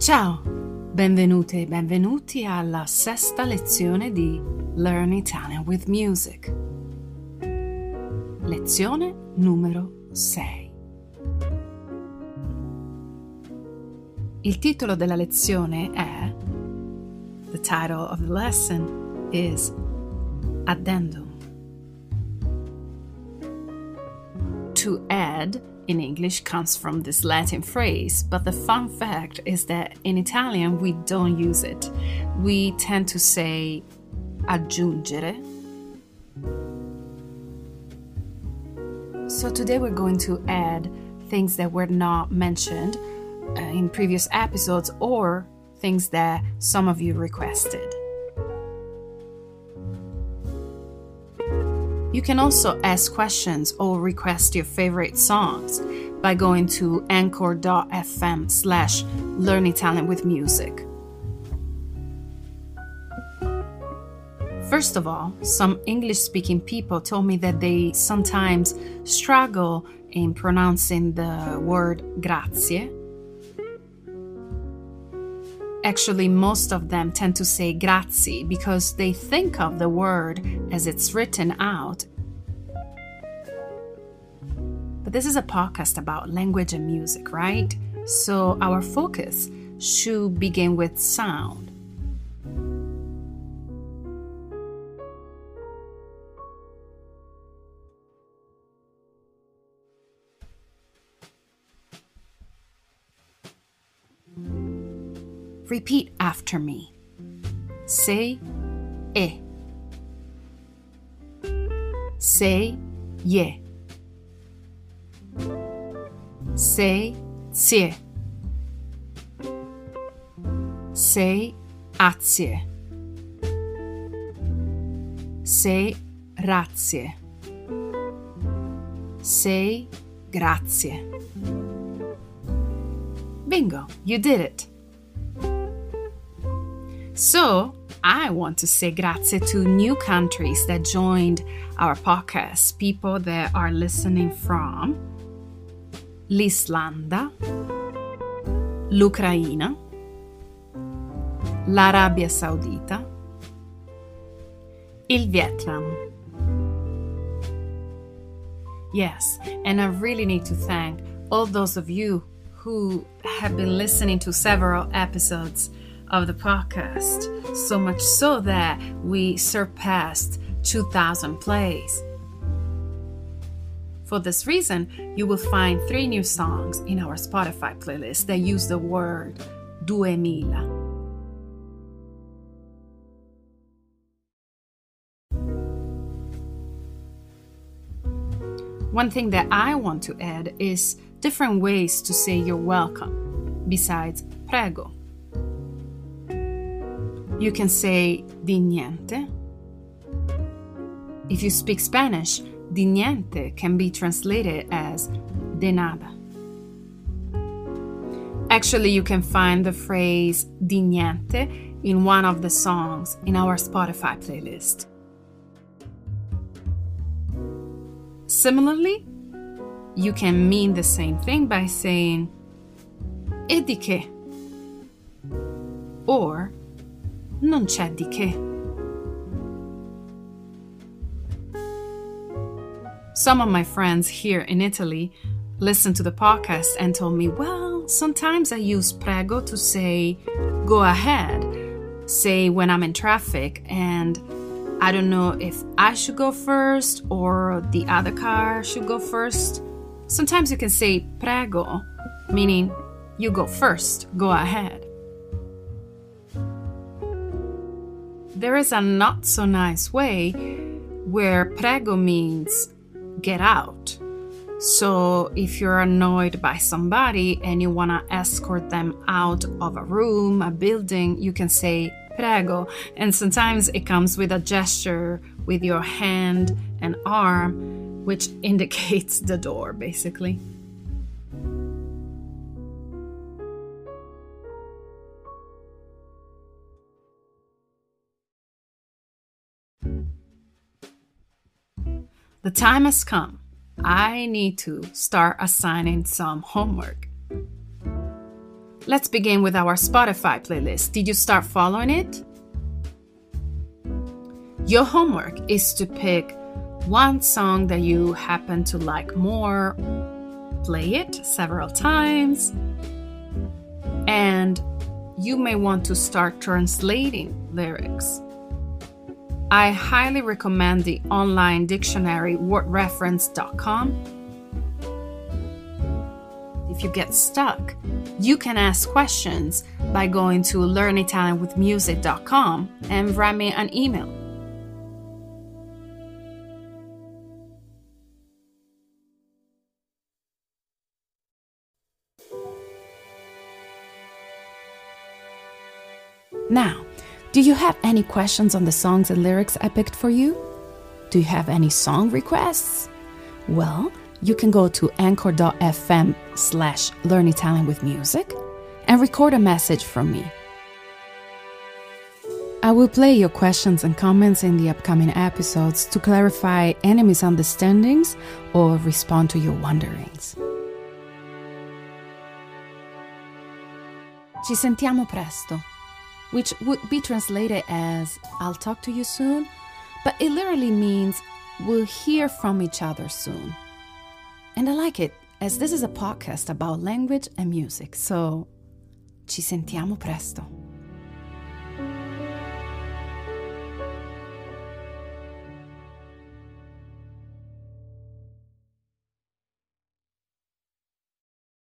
Ciao, benvenute e benvenuti alla sesta lezione di Learn Italian with Music. Lezione numero 6. Il titolo della lezione è The title of the lesson is Addendum. To add in English comes from this Latin phrase, but the fun fact is that in Italian we don't use it. We tend to say aggiungere. So today we're going to add things that were not mentioned uh, in previous episodes or things that some of you requested. You can also ask questions or request your favorite songs by going to anchor.fm slash learn Italian with music. First of all, some English speaking people told me that they sometimes struggle in pronouncing the word grazie. Actually, most of them tend to say grazie because they think of the word as it's written out. But this is a podcast about language and music, right? So our focus should begin with sound. Repeat after me. Say e. Say ye. Say zie. Say azie. Say razie. Say grazie. Bingo, you did it. So, I want to say grazie to new countries that joined our podcast, people that are listening from l'Islanda, l'Ucraina, l'Arabia Saudita, il Vietnam. Yes, and I really need to thank all those of you who have been listening to several episodes of the podcast, so much so that we surpassed 2,000 plays. For this reason, you will find three new songs in our Spotify playlist that use the word duemila. One thing that I want to add is different ways to say you're welcome, besides prego. You can say di niente. If you speak Spanish, di niente can be translated as de nada. Actually, you can find the phrase di niente in one of the songs in our Spotify playlist. Similarly, you can mean the same thing by saying e di che or non c'è di che. Some of my friends here in Italy listened to the podcast and told me, well, sometimes I use prego to say go ahead, say when I'm in traffic, and I don't know if I should go first or the other car should go first. Sometimes you can say prego, meaning you go first, go ahead. There is a not so nice way where prego means get out. So, if you're annoyed by somebody and you want to escort them out of a room, a building, you can say prego. And sometimes it comes with a gesture with your hand and arm, which indicates the door, basically. The time has come. I need to start assigning some homework. Let's begin with our Spotify playlist. Did you start following it? Your homework is to pick one song that you happen to like more, play it several times, and you may want to start translating lyrics. I highly recommend the online dictionary wordreference.com. If you get stuck, you can ask questions by going to learnitalianwithmusic.com and write me an email. Now, do you have any questions on the songs and lyrics I picked for you? Do you have any song requests? Well, you can go to anchor.fm slash learn Italian with music and record a message from me. I will play your questions and comments in the upcoming episodes to clarify any misunderstandings or respond to your wonderings. Ci sentiamo presto which would be translated as I'll talk to you soon, but it literally means we'll hear from each other soon. And I like it, as this is a podcast about language and music, so ci sentiamo presto.